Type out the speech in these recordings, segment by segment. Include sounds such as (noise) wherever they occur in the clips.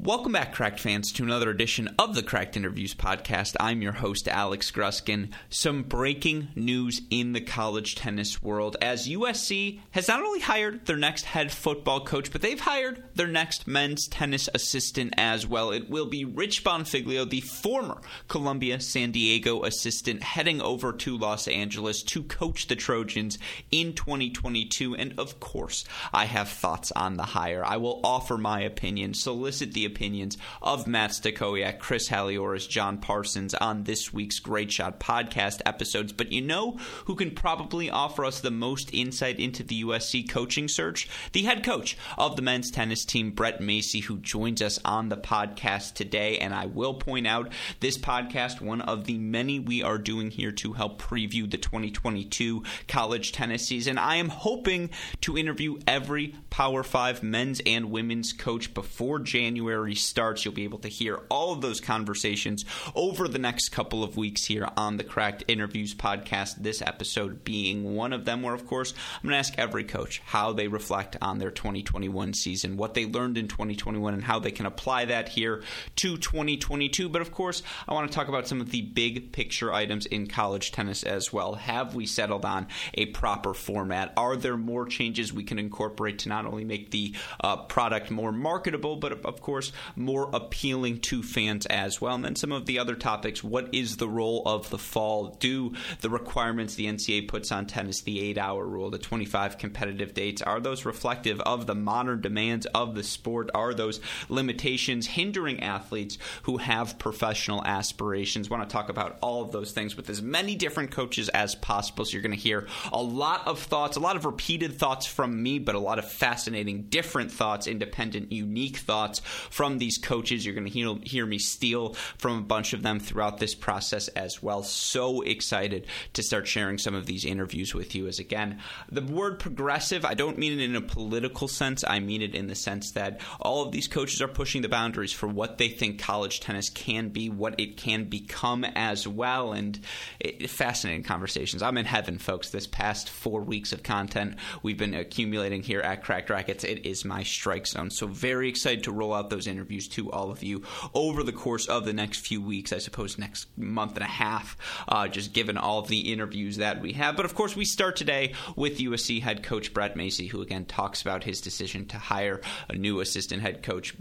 Welcome back, Cracked fans, to another edition of the Cracked Interviews podcast. I'm your host, Alex Gruskin. Some breaking news in the college tennis world as USC has not only hired their next head football coach, but they've hired their next men's tennis assistant as well. It will be Rich Bonfiglio, the former Columbia San Diego assistant, heading over to Los Angeles to coach the Trojans in 2022. And of course, I have thoughts on the hire. I will offer my opinion, solicit the opinions of Matt Stakoyak, Chris Halioris, John Parsons on this week's Great Shot podcast episodes. But you know who can probably offer us the most insight into the USC coaching search? The head coach of the men's tennis team, Brett Masi, who joins us on the podcast today. And I will point out this podcast, one of the many we are doing here to help preview the 2022 college tennis season. I am hoping to interview every Power 5 men's and women's coach before January January starts. You'll be able to hear all of those conversations over the next couple of weeks here on the Cracked Interviews podcast. This episode being one of them, where, of course, I'm going to ask every coach how they reflect on their 2021 season, what they learned in 2021, and how they can apply that here to 2022. But, of course, I want to talk about some of the big picture items in college tennis as well. Have we settled on a proper format? Are there more changes we can incorporate to not only make the uh, product more marketable, but, of course, more appealing to fans as well. And then some of the other topics what is the role of the fall? Do the requirements the NCAA puts on tennis, the eight hour rule, the 25 competitive dates, are those reflective of the modern demands of the sport? Are those limitations hindering athletes who have professional aspirations? want to talk about all of those things with as many different coaches as possible. So you're going to hear a lot of thoughts, a lot of repeated thoughts from me, but a lot of fascinating, different thoughts, independent, unique thoughts from these coaches. You're going to hear, me steal from a bunch of them throughout this process as well. So excited to start sharing some of these interviews with you. As again, the word progressive, I don't mean it in a political sense. I mean it in the sense that all of these coaches are pushing the boundaries for what they think college tennis can be, what it can become as well. And it, fascinating conversations. I'm in heaven, folks. This past four weeks of content we've been accumulating here at Cracked Racquets, it is my strike zone. So very excited to roll out those interviews to all of you over the course of the next few weeks, I suppose next month and a half, uh, just given all of the interviews that we have. But of course, we start today with USC head coach Brett Masi, who again talks about his decision to hire a new assistant head coach,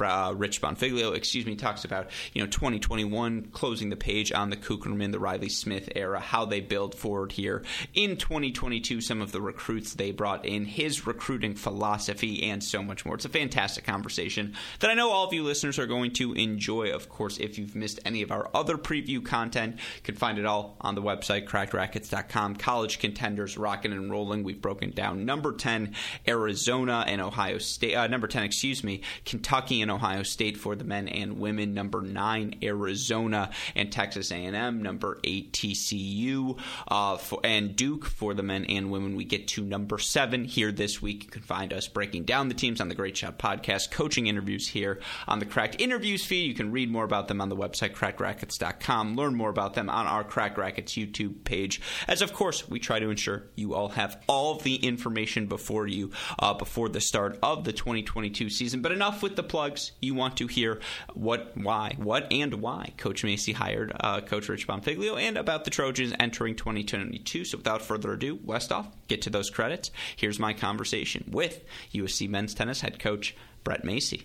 uh, Rich Bonfiglio. Excuse me, talks about you know 2021 closing the page on the Cukierman, the Riley Smith era, how they build forward here in 2022, some of the recruits they brought in, his recruiting philosophy, and so much more. It's a fantastic conversation that I know all of you listeners are going to enjoy. Of course, if you've missed any of our other preview content, you can find it all on the website, crackedracquets.com. College contenders rocking and rolling. We've broken down number 10, Arizona and Ohio State. Uh, number 10, excuse me, Kentucky and Ohio State for the men and women. Number 9, Arizona and Texas A&M. Number 8, TCU uh, for, and Duke for the men and women. We get to number 7 here this week. You can find us breaking down the teams on the Great Shot podcast, coaching interviews here on the Cracked Interviews feed. You can read more about them on the website, crackedracquets.com. learn more about them on our Cracked Racquets YouTube page. As of course, we try to ensure you all have all the information before you, uh, before the start of the 2022 season. But enough with the plugs. You want to hear what, why, what, and why Coach Masi hired uh, Coach Rich Bonfiglio and about the Trojans entering 2022. So without further ado, Westoff, get to those credits. Here's my conversation with USC men's tennis head coach Brett Masi.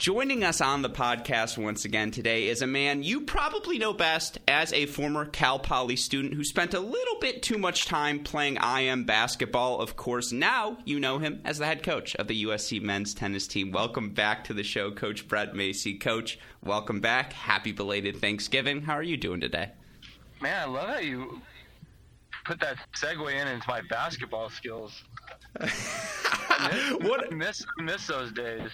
Joining us on the podcast once again today is a man you probably know best as a former Cal Poly student who spent a little bit too much time playing IM basketball. Of course, now you know him as the head coach of the USC men's tennis team. Welcome back to the show, Coach Brett Masi. Coach, welcome back. Happy belated Thanksgiving. How are you doing today? Man, I love how you put that segue in into my basketball skills. (laughs) I miss, What- I miss, I miss those days.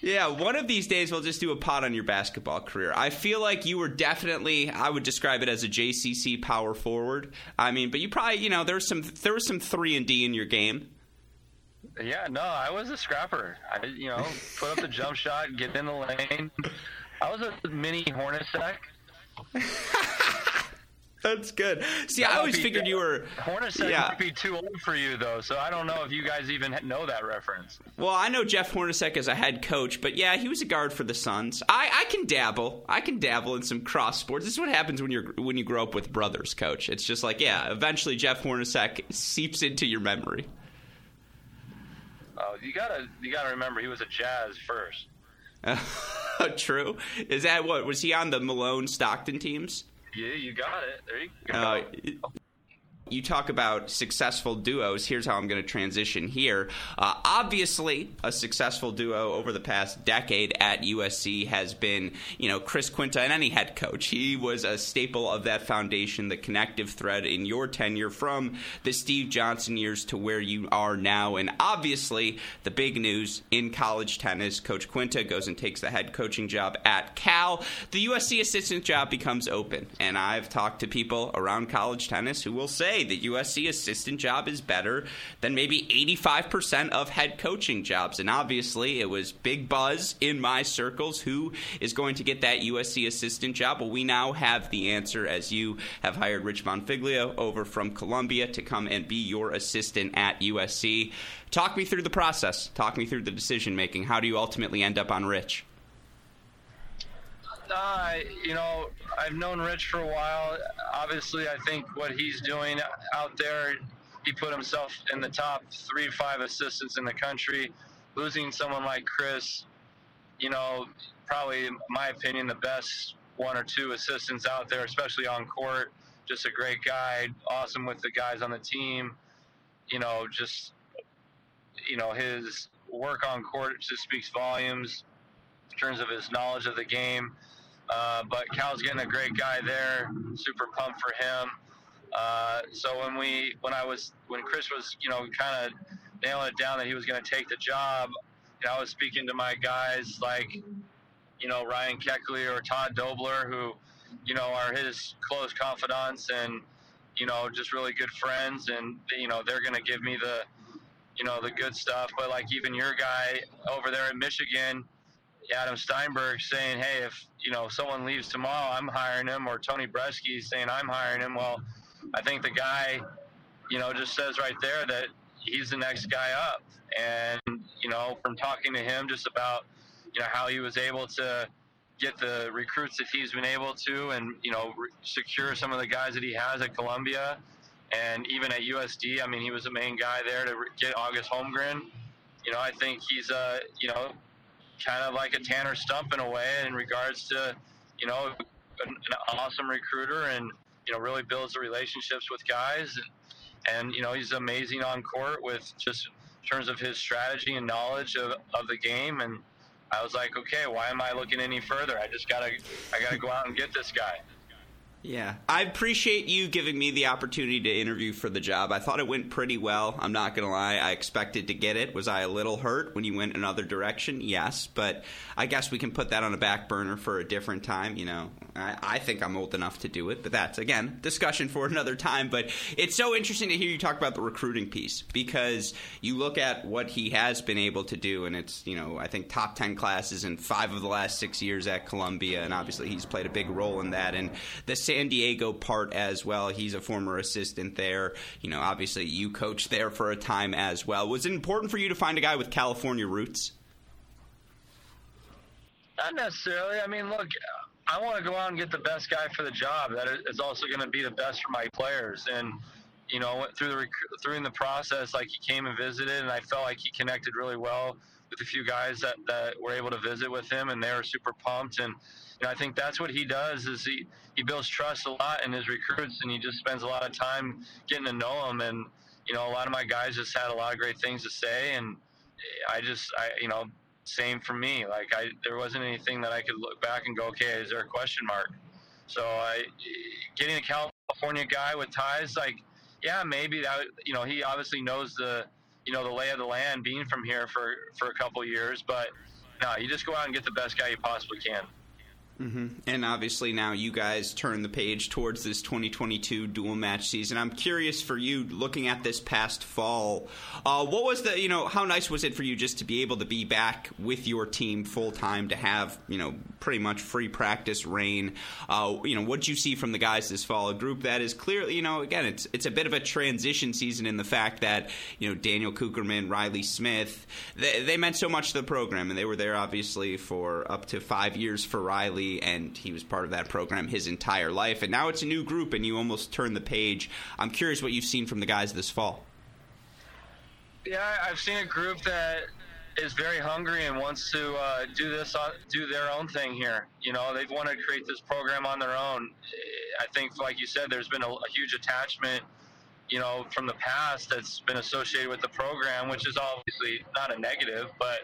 Yeah, one of these days we'll just do a pot on your basketball career. I feel like you were definitely I would describe it as a JCC power forward. I mean, but you probably, you know, there was some there was some 3 and D in your game. Yeah, no, I was a scrapper. I, you know, put up the jump (laughs) shot, get in the lane. I was a mini Hornacek. (laughs) (laughs) That's good. See, I always be- figured you were Hornacek Yeah. might be too old for you though, so I don't know if you guys even know that reference. Well, I know Jeff Hornacek as a head coach, but yeah, he was a guard for the Suns. I, I can dabble. I can dabble in some cross sports. This is what happens when you're when you grow up with brothers, coach. It's just like, yeah, eventually Jeff Hornacek seeps into your memory. Oh, you gotta you gotta remember he was a Jazz first. (laughs) True. Is that what was he on the Malone Stockton teams? Yeah, you got it. There you go. Uh, you talk about successful duos. Here's how I'm going to transition here. Uh, obviously, a successful duo over the past decade at USC has been, you know, Kris Kwinta and any head coach. He was a staple of that foundation, the connective thread in your tenure from the Steve Johnson years to where you are now. And obviously, the big news in college tennis, Coach Quinta goes and takes the head coaching job at Cal. The USC assistant job becomes open. And I've talked to people around college tennis who will say the USC assistant job is better than maybe 85% of head coaching jobs. And obviously, it was big buzz in my circles who is going to get that USC assistant job. Well, we now have the answer as you have hired Rich Bonfiglio over from Columbia to come and be your assistant at USC. Talk me through the process. Talk me through the decision making. How do you ultimately end up on Rich? Uh, you know, I've known Rich for a while. Obviously, I think what he's doing out there, he put himself in the top three, five assistants in the country. Losing someone like Kris, you know, probably, in my opinion, the best one or two assistants out there, especially on court. Just a great guy, awesome with the guys on the team. You know, just, you know, his work on court just speaks volumes in terms of his knowledge of the game. Uh, but Cal's getting a great guy there. Super pumped for him. Uh, so when we, when I was, when Kris was, you know, kind of nailing it down that he was going to take the job, you know, I was speaking to my guys like, you know, Ryan Keckley or Todd Dobler, who, you know, are his close confidants and, you know, just really good friends. And, you know, they're going to give me the, you know, the good stuff. But like even your guy over there in Michigan, Adam Steinberg saying, "Hey, if you know someone leaves tomorrow, I'm hiring him," or Tony Bresky saying, "I'm hiring him." Well, I think the guy, you know, just says right there that he's the next guy up. And you know, from talking to him just about you know how he was able to get the recruits that he's been able to, and you know, re- secure some of the guys that he has at Columbia, and even at USD. I mean, he was the main guy there to re- get August Holmgren. You know, I think he's uh, you know kind of like a Tanner Stump in a way in regards to, you know, an, an awesome recruiter and, you know, really builds the relationships with guys. And, and, you know, he's amazing on court with just in terms of his strategy and knowledge of, of the game. And I was like, okay, why am I looking any further? I just got to, I got to go out and get this guy. Yeah. I appreciate you giving me the opportunity to interview for the job. I thought it went pretty well. I'm not going to lie. I expected to get it. Was I a little hurt when you went another direction? Yes. But I guess we can put that on a back burner for a different time. You know, I, I think I'm old enough to do it, but that's, again, discussion for (laughs) another time. But it's so interesting to hear you talk about the recruiting piece because you look at what he has been able to do, and it's, you know, I think top 10 classes in five of the last six years at Columbia, and obviously he's played a big role in that. And the San Diego part as well. He's a former assistant there. You know, obviously you coached there for a time as well. Was it important for you to find a guy with California roots? Not necessarily. I mean, look, I want to go out and get the best guy for the job. That is also going to be the best for my players. And you know, went through the through the process, like he came and visited, and I felt like he connected really well with a few guys that, that were able to visit with him, and they were super pumped. And I think that's what he does is he he builds trust a lot in his recruits, and he just spends a lot of time getting to know them. And you know, a lot of my guys just had a lot of great things to say, and I just I you know same for me. Like I, there wasn't anything that I could look back and go, okay, is there a question mark? So I, getting a California guy with ties, like, yeah, maybe that, you know, he obviously knows the, you know, the lay of the land being from here for, for a couple years, but no, you just go out and get the best guy you possibly can. Mm-hmm. And obviously now you guys turn the page towards this 2022 dual match season. I'm curious for you, looking at this past fall, uh, what was the you know how nice was it for you just to be able to be back with your team full time to have you know pretty much free practice rain. Uh, you know what did you see from the guys this fall? A group that is clearly you know again it's it's a bit of a transition season in the fact that you know Daniel Cukierman, Riley Smith, they, they meant so much to the program and they were there obviously for up to five years for Riley and he was part of that program his entire life. And now it's a new group, and you almost turn the page. I'm curious what you've seen from the guys this fall. Yeah, I've seen a group that is very hungry and wants to uh, do this, on, do their own thing here. You know, they've wanted to create this program on their own. I think, like you said, there's been a, a huge attachment you know, from the past that's been associated with the program, which is obviously not a negative, but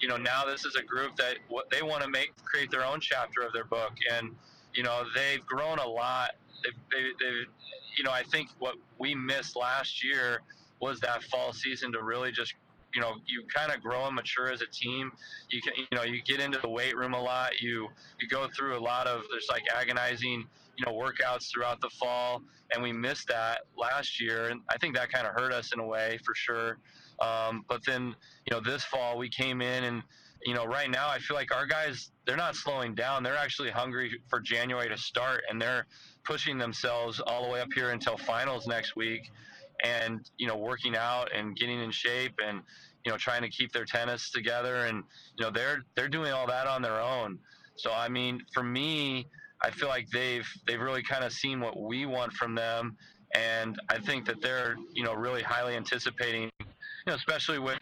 you know, now this is a group that what they want to make create their own chapter of their book, and you know, they've grown a lot. They've, they, they've, you know, I think what we missed last year was that fall season to really just you know you kind of grow and mature as a team. You can you know you get into the weight room a lot. You you go through a lot of there's like agonizing you know workouts throughout the fall and we missed that last year. And i think that kind of hurt us in a way for sure um, but then, you know, this fall we came in and, you know, right now I feel like our guys, they're not slowing down. They're actually hungry for January to start and they're pushing themselves all the way up here until finals next week and, you know, working out and getting in shape and, you know, trying to keep their tennis together. And, you know, they're, they're doing all that on their own. So, I mean, for me, I feel like they've, they've really kind of seen what we want from them. And I think that they're, you know, really highly anticipating you know, especially with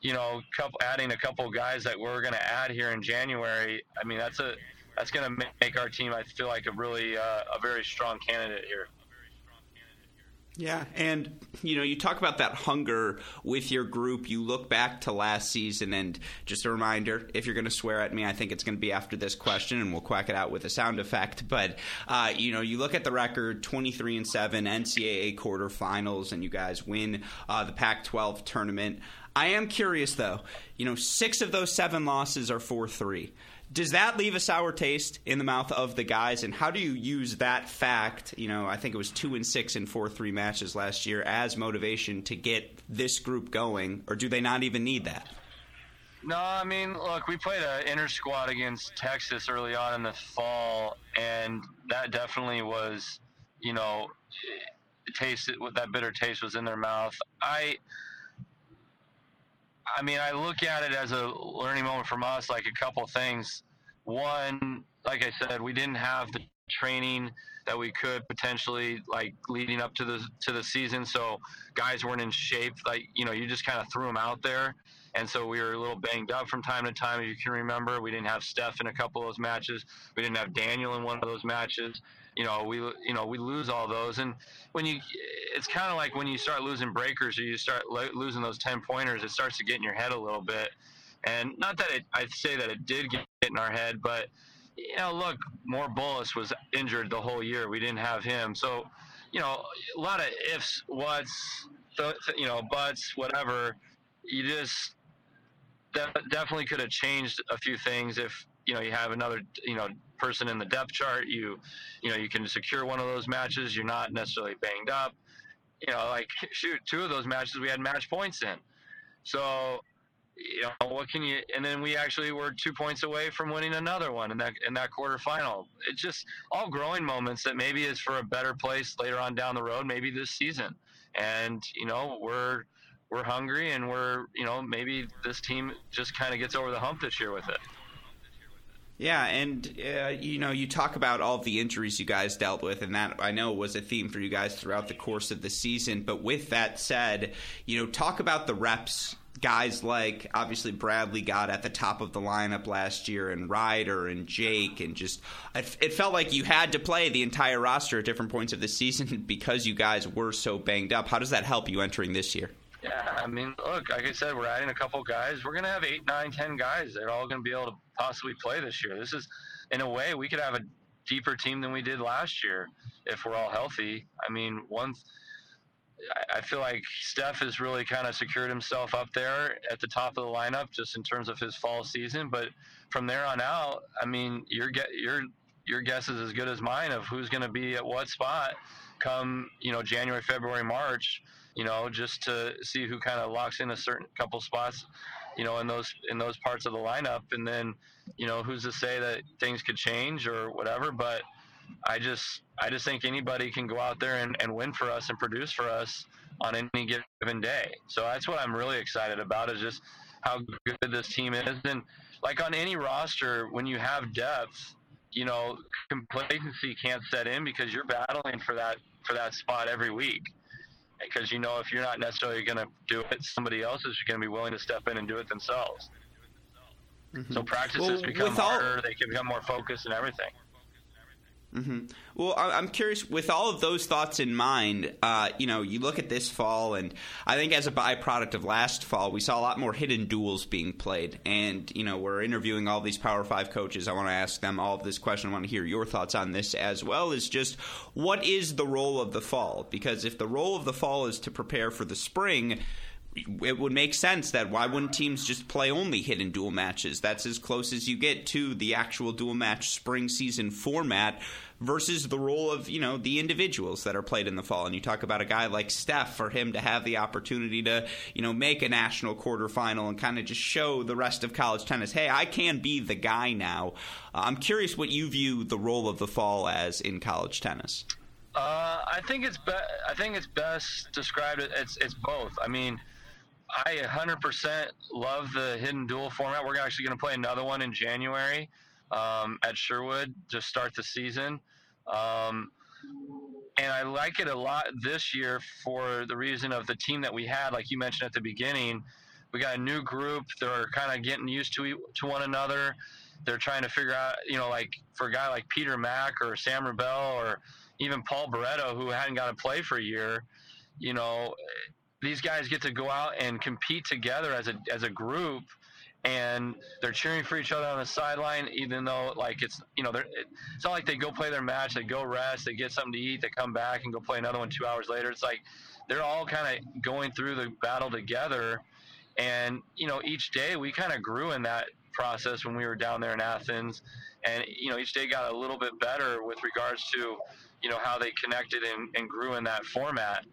you know, couple, adding a couple guys that we're going to add here in January. I mean, that's a that's going to make our team. I feel like a really uh, a very strong candidate here. Yeah, and you know, you talk about that hunger with your group. You look back to last season, and just a reminder: if you're going to swear at me, I think it's going to be after this question, and we'll quack it out with a sound effect. But uh, you know, you look at the record: 23 and seven, NCAA quarterfinals, and you guys win uh, the Pac-12 tournament. I am curious, though. You know, six of those seven losses are four three. Does that leave a sour taste in the mouth of the guys? And how do you use that fact? You know, I think it was two and six in four three matches last year as motivation to get this group going, or do they not even need that? No, I mean, look, we played an inter squad against Texas early on in the fall, and that definitely was, you know, taste that bitter taste was in their mouth. I I mean, I look at it as a learning moment from us, like a couple things. One, like I said, we didn't have the training that we could potentially like leading up to the to the season so guys weren't in shape like you know you just kind of threw them out there and so we were a little banged up from time to time if you can remember. We didn't have steph in a couple of those matches. We didn't have daniel in one of those matches. You know we you know we lose all those. And when you it's kind of like when you start losing breakers or you start lo- losing those 10 pointers it starts to get in your head a little bit. And not that it, i'd say that it did get in our head but you know look Mor Bulis was injured the whole year. We didn't have him. So you know a lot of ifs whats th- you know buts whatever. You just de- definitely could have changed a few things if you know you have another you know person in the depth chart you you know you can secure one of those matches you're not necessarily banged up. You know like (laughs) shoot two of those matches we had match points in. So you know what can you and then we actually were two points away from winning another one in that in that quarterfinal. It's just all growing moments that maybe is for a better place later on down the road maybe this season. And you know we're we're hungry and we're you know maybe this team just kind of gets over the hump this year with it yeah, and uh, you know, you talk about all the injuries you guys dealt with, and that I know was a theme for you guys throughout the course of the season. But with that said, you know, talk about the reps guys like obviously Bradley got at the top of the lineup last year, and Ryder and Jake, and just it felt like you had to play the entire roster at different points of the season (laughs) because you guys were so banged up. How does that help you entering this year? Yeah, I mean, look, like I said, we're adding a couple guys. We're gonna have eight, nine, ten guys. They're all gonna be able to possibly play this year. This is, in a way, we could have a deeper team than we did last year if we're all healthy. I mean, one. I feel like Steph has really kind of secured himself up there at the top of the lineup, just in terms of his fall season. But from there on out, I mean, your get your your guess is as good as mine of who's going to be at what spot come you know January, February, March you know, just to see who kind of locks in a certain couple spots, you know, in those in those parts of the lineup, and then, you know, who's to say that things could change or whatever. But I just I just think anybody can go out there and, and win for us and produce for us on any given day. So that's what I'm really excited about is just how good this team is. And like on any roster, when you have depth, you know, complacency can't set in because you're battling for that for that spot every week because you know if you're not necessarily going to do it, somebody else is going to be willing to step in and do it themselves. Mm-hmm. So practices well, become harder; all... they can become more focused and everything. Mm-hmm. Well, I'm curious. With all of those thoughts in mind, uh, you know, you look at this fall, and I think as a byproduct of last fall, we saw a lot more hidden duals being played. And you know, we're interviewing all these Power Five coaches. I want to ask them all of this question. I want to hear your thoughts on this as well. Is just what is the role of the fall? Because if the role of the fall is to prepare for the spring it would make sense that why wouldn't teams just play only hidden dual matches? That's as close as you get to the actual dual match spring season format versus the role of you know the individuals that are played in the fall. And you talk about a guy like Steph for him to have the opportunity to you know make a national quarterfinal and kind of just show the rest of college tennis, hey, I can be the guy now. Uh, I'm curious what you view the role of the fall as in college tennis. Uh, I think it's be- I think it's best described. It's it's both. I mean. I 100% love the hidden dual format. We're actually going to play another one in January um, at Sherwood to start the season. Um, and I like it a lot this year for the reason of the team that we had, like you mentioned at the beginning. We got a new group. They're kind of getting used to to one another. They're trying to figure out, you know, like for a guy like Peter Makk or Sam Rubel or even Paul Barreto, who hadn't got to play for a year, you know, these guys get to go out and compete together as a as a group and they're cheering for each other on the sideline, even though like it's you know they're it's not like they go play their match, they go rest, they get something to eat, they come back and go play another one two hours later. It's like they're all kind of going through the battle together, and you know each day we kind of grew in that process when we were down there in Athens, and you know each day got a little bit better with regards to you know how they connected and, and grew in that format.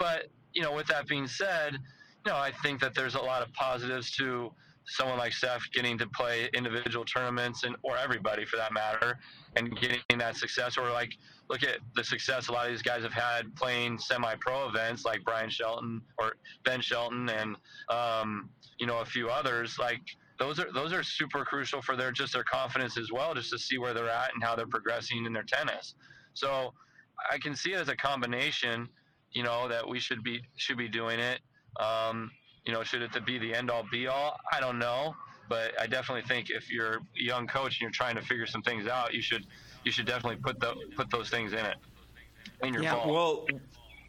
But you know with that being said, you know I think that there's a lot of positives to someone like Steph getting to play individual tournaments and or everybody for that matter and getting that success or like look at the success a lot of these guys have had playing semi-pro events like Brian Shelton or Ben Shelton and um, you know a few others like those are those are super crucial for their just their confidence as well just to see where they're at and how they're progressing in their tennis. So I can see it as a combination you know that we should be should be doing it. Um, you know, should it be the end all be all? I don't know, but I definitely think if you're a young coach and you're trying to figure some things out, you should you should definitely put the put those things in it in your yeah, Well,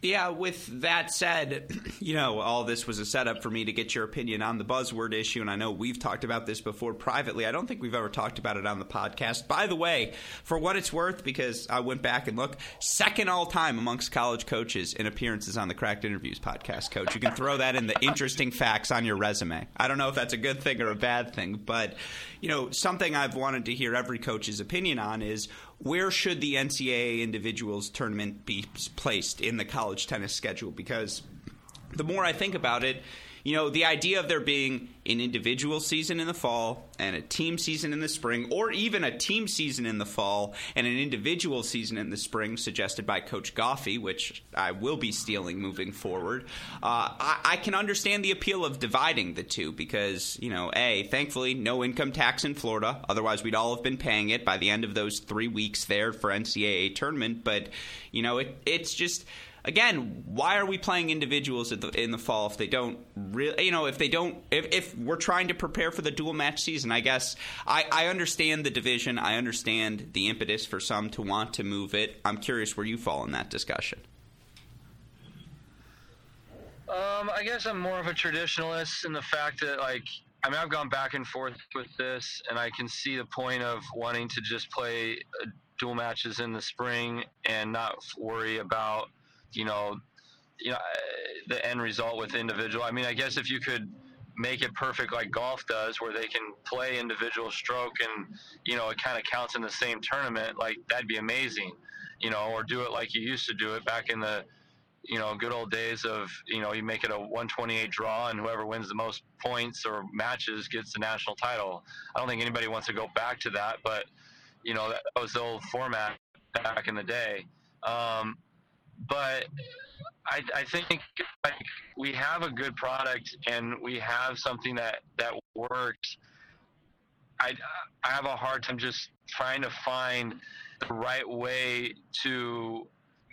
yeah, with that said, (clears throat) you know, all this was a setup for me to get your opinion on the buzzword issue. And I know we've talked about this before privately. I don't think we've ever talked about it on the podcast. By the way, for what it's worth, because I went back and looked, second all time amongst college coaches in appearances on the Cracked Interviews podcast, coach. You can throw that in the (laughs) interesting facts on your resume. I don't know if that's a good thing or a bad thing, but, you know, something I've wanted to hear every coach's opinion on is where should the NCAA individuals tournament be placed in the college tennis schedule? Because the more I think about it, you know, the idea of there being an individual season in the fall and a team season in the spring, or even a team season in the fall and an individual season in the spring, suggested by Coach Goffey, which I will be stealing moving forward. Uh, I, I can understand the appeal of dividing the two because, you know, A, thankfully, no income tax in Florida. Otherwise, we'd all have been paying it by the end of those three weeks there for NCAA tournament. But, you know, it, it's just again, why are we playing individuals the, in the fall if they don't really, you know, if they don't, if, if we're trying to prepare for the dual match season? I guess I, I understand the division. I understand the impetus for some to want to move it. I'm curious where you fall in that discussion. Um, I guess I'm more of a traditionalist in the fact that, like, I mean, I've gone back and forth with this, and I can see the point of wanting to just play uh, dual matches in the spring and not worry about you know, you know, the end result with individual. I mean, I guess if you could make it perfect like golf does, where they can play individual stroke and you know it kind of counts in the same tournament, like that'd be amazing, you know, or do it like you used to do it back in the you know good old days of you know you make it a 128 draw and whoever wins the most points or matches gets the national title. I don't think anybody wants to go back to that, but you know that was the old format back in the day. Um, but I, I think like, we have a good product and we have something that that works. I I have a hard time just trying to find the right way to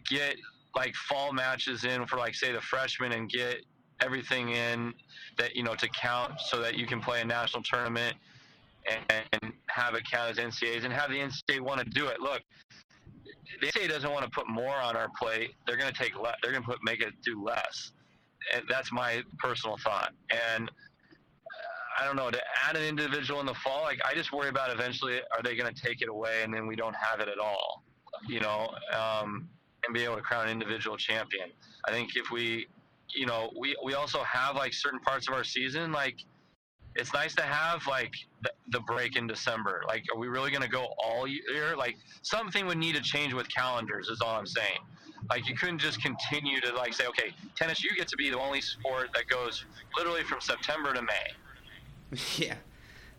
get like fall matches in for like say the freshmen and get everything in that you know to count so that you can play a national tournament and, have it count as NCAAs and have the NCAA want to do it. Look, the NCAA doesn't want to put more on our plate. They're going to take less. They're going to put make it do less. And that's my personal thought. And uh, I don't know to add an individual in the fall. Like I just worry about eventually are they going to take it away and then we don't have it at all. You know, um, and be able to crown an individual champion. I think if we, you know, we we also have like certain parts of our season like it's nice to have like the, the break in December. Like, are we really going to go all year? Like, something would need to change with calendars. Is all I'm saying. Like, you couldn't just continue to like say, okay, tennis, you get to be the only sport that goes literally from September to May. (laughs) Yeah.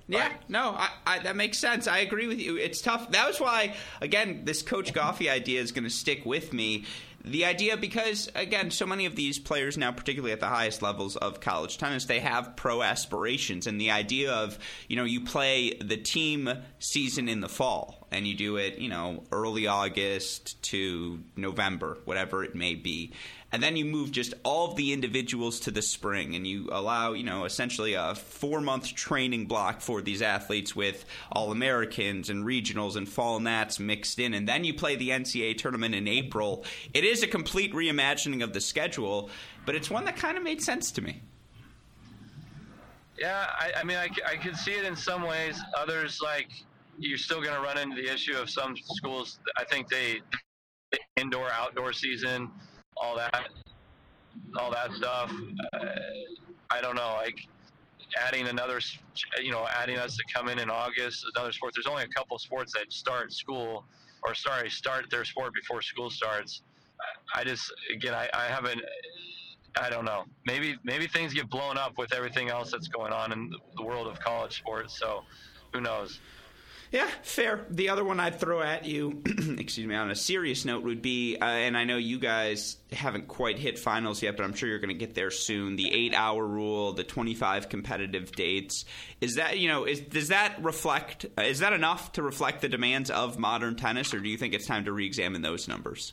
Yeah, no, I, I, that makes sense. I agree with you. It's tough. That was why, again, this Coach Goffey idea is going to stick with me the idea because again so many of these players now particularly at the highest levels of college tennis they have pro aspirations. And the idea of you know you play the team season in the fall and you do it you know early august to november whatever it may be and then you move just all of the individuals to the spring and you allow you know essentially a four month training block for these athletes with all americans and regionals and fall nats mixed in. And then you play the ncaa tournament in april. It is a complete reimagining of the schedule but it's one that kind of made sense to me. Yeah i, I mean I, I could see it in some ways. Others like you're still going to run into the issue of some schools i think they indoor outdoor season all that, all that stuff. Uh, I don't know, like adding another, you know, adding us to come in in August, another sport. There's only a couple sports that start school, or sorry, start their sport before school starts. I just, again, I, I haven't. I don't know. Maybe maybe things get blown up with everything else that's going on in the world of college sports. So, who knows? Yeah, fair. The other one I'd throw at you, (clears throat) excuse me, on a serious note would be, uh, and I know you guys haven't quite hit finals yet, but I'm sure you're going to get there soon. The eight-hour rule, the 25 competitive dates. Is that you know, is does that reflect? Uh, is that enough to reflect the demands of modern tennis, or do you think it's time to re-examine those numbers?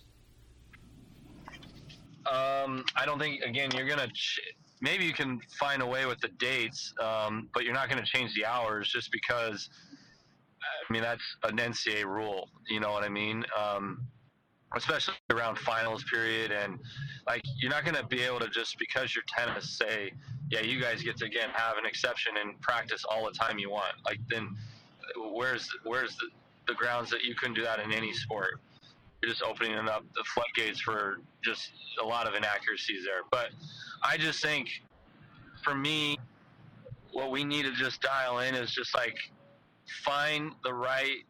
Um, I don't think. Again, you're going to. Ch- maybe you can find a way with the dates, um, but you're not going to change the hours just because I mean, that's an NCAA rule. You know what I mean? Um, especially around finals period, and like you're not going to be able to just because you're tennis say, yeah, you guys get to again have an exception and practice all the time you want. Like then, where's where's the, the grounds that you couldn't do that in any sport? You're just opening up the floodgates for just a lot of inaccuracies there. But I just think, for me, what we need to just dial in is just like find the right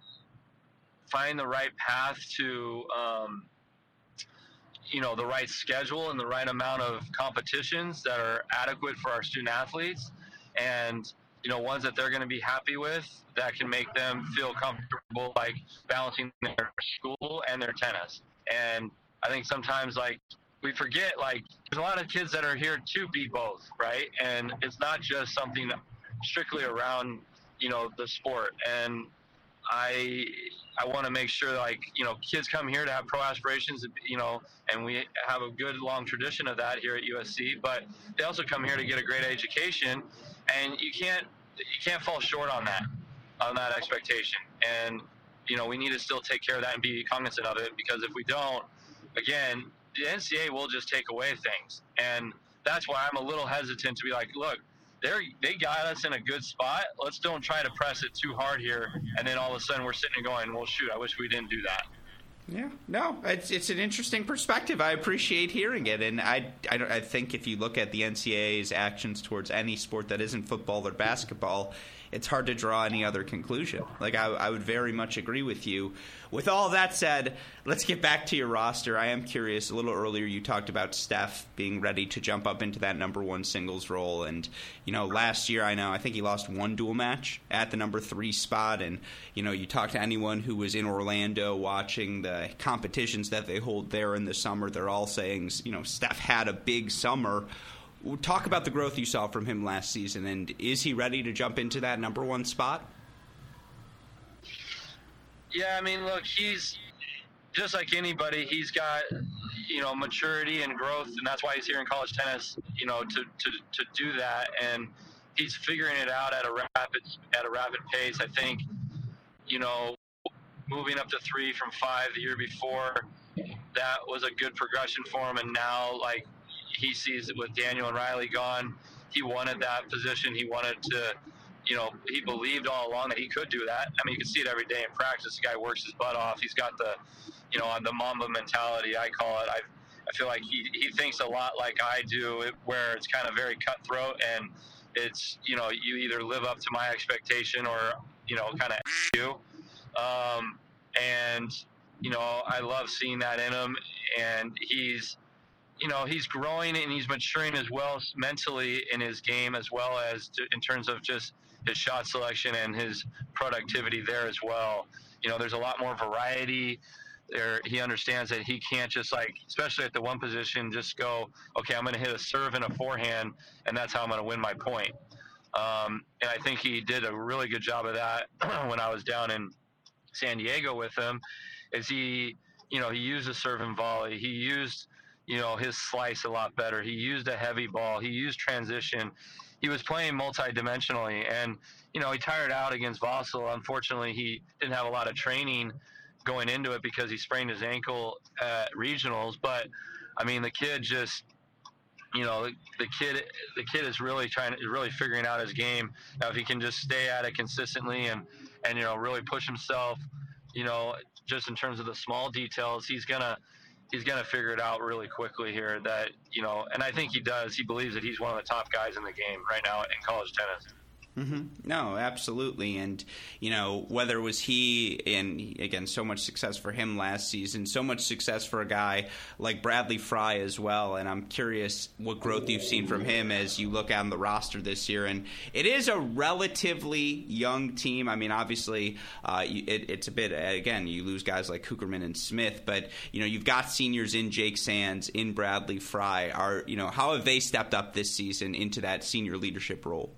find the right path to um, you know the right schedule and the right amount of competitions that are adequate for our student athletes and you know ones that they're going to be happy with that can make them feel comfortable like balancing their school and their tennis. And i think sometimes like we forget like there's a lot of kids that are here to be both right? And it's not just something strictly around you know the sport. And i i want to make sure like you know kids come here to have pro aspirations you know and we have a good long tradition of that here at usc but they also come here to get a great education and you can't you can't fall short on that on that expectation. And you know we need to still take care of that and be cognizant of it because if we don't again the ncaa will just take away things. And that's why i'm a little hesitant to be like look they're they got us in a good spot. Let's don't try to press it too hard here and then all of a sudden we're sitting and going well shoot i wish we didn't do that. Yeah, no, it's it's an interesting perspective. I appreciate hearing it, and I I, I think if you look at the NCAA's actions towards any sport that isn't football or basketball, it's hard to draw any other conclusion. Like I, I would very much agree with you. With all that said, let's get back to your roster. I am curious. A little earlier, you talked about Steph being ready to jump up into that number one singles role, and you know, last year I know I think he lost one dual match at the number three spot, and you know, you talk to anyone who was in Orlando watching the competitions that they hold there in the summer, they're all saying, you know, Steph had a big summer. Talk about the growth you saw from him last season, and is he ready to jump into that number one spot? Yeah, I mean, look, he's just like anybody. He's got you know maturity and growth, and that's why he's here in college tennis. You know, to to to do that, and he's figuring it out at a rapid at a rapid pace. I think, you know, moving up to three from five the year before, that was a good progression for him, and now like he sees it with Daniel and Riley gone. He wanted that position. He wanted to you know, he believed all along that he could do that. I mean, you can see it every day in practice. The guy works his butt off. He's got the, you know, the Mamba mentality, I call it. I, I feel like he, he thinks a lot like I do, where it's kind of very cutthroat and it's, you know, you either live up to my expectation or, you know, kind of (laughs) you. Um, and, you know, I love seeing that in him. And he's, you know he's growing and he's maturing as well mentally in his game as well as to, in terms of just his shot selection and his productivity there as well. You know, there's a lot more variety. There, he understands that he can't just like, especially at the one position, just go, okay, I'm going to hit a serve and a forehand, and that's how I'm going to win my point. Um, and I think he did a really good job of that (clears throat) when I was down in San Diego with him. Is he, you know, he used a serve and volley. He used you know, his slice a lot better. He used a heavy ball. He used transition. He was playing multi-dimensionally, and you know, he tired out against Vossel. Unfortunately, he didn't have a lot of training going into it because he sprained his ankle at regionals. But I mean, the kid just, you know, the, kid, the kid is really trying really figuring out his game. Now, if he can just stay at it consistently and and you know, really push himself, you know, just in terms of the small details, he's gonna he's going to figure it out really quickly here that you know and i think he does. He believes that he's one of the top guys in the game right now in college tennis Mm-hmm. No, absolutely, and you know whether it was he and again so much success for him last season, so much success for a guy like Bradley Fry as well. And I'm curious what growth you've seen from him as you look on the roster this year. And it is a relatively young team. I mean, obviously, uh, it, it's a bit again you lose guys like Cukierman and Smith, but you know you've got seniors in Jake Sands, in Bradley Fry. Are you know how have they stepped up this season into that senior leadership role?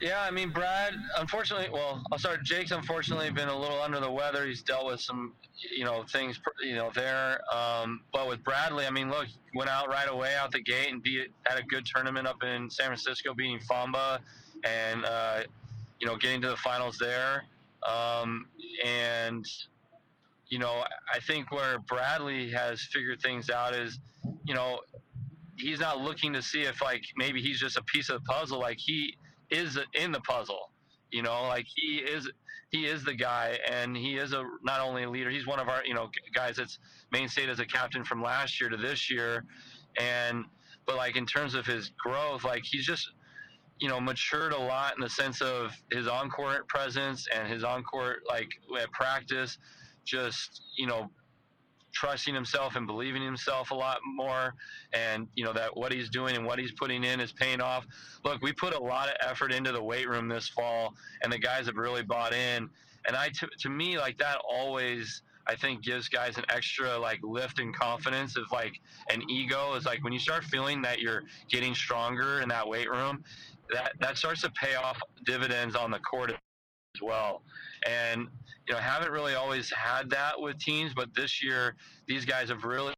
Yeah, I mean, Brad, unfortunately, well, I'll start. Jake's unfortunately been a little under the weather. He's dealt with some, you know, things, you know, there. Um, but with Bradley, I mean, look, went out right away out the gate and beat, had a good tournament up in San Francisco, beating Famba and, uh, you know, getting to the finals there. Um, and, you know, I think where Bradley has figured things out is, you know, he's not looking to see if, like, maybe he's just a piece of the puzzle. Like, he, is in the puzzle. You know, like he is he is the guy, and he is a not only a leader. He's one of our you know guys that's mainstayed as a captain from last year to this year, and but like in terms of his growth, like he's just you know matured a lot in the sense of his on court presence and his on court like at practice, just you know trusting himself and believing in himself a lot more. And you know that what he's doing and what he's putting in is paying off. Look we put a lot of effort into the weight room this fall and the guys have really bought in. And i to, to me like that always I think gives guys an extra like lift and confidence of like an ego. Is like when you start feeling that you're getting stronger in that weight room, that that starts to pay off dividends on the court as well. And you know, haven't really always had that with teams, but this year these guys have really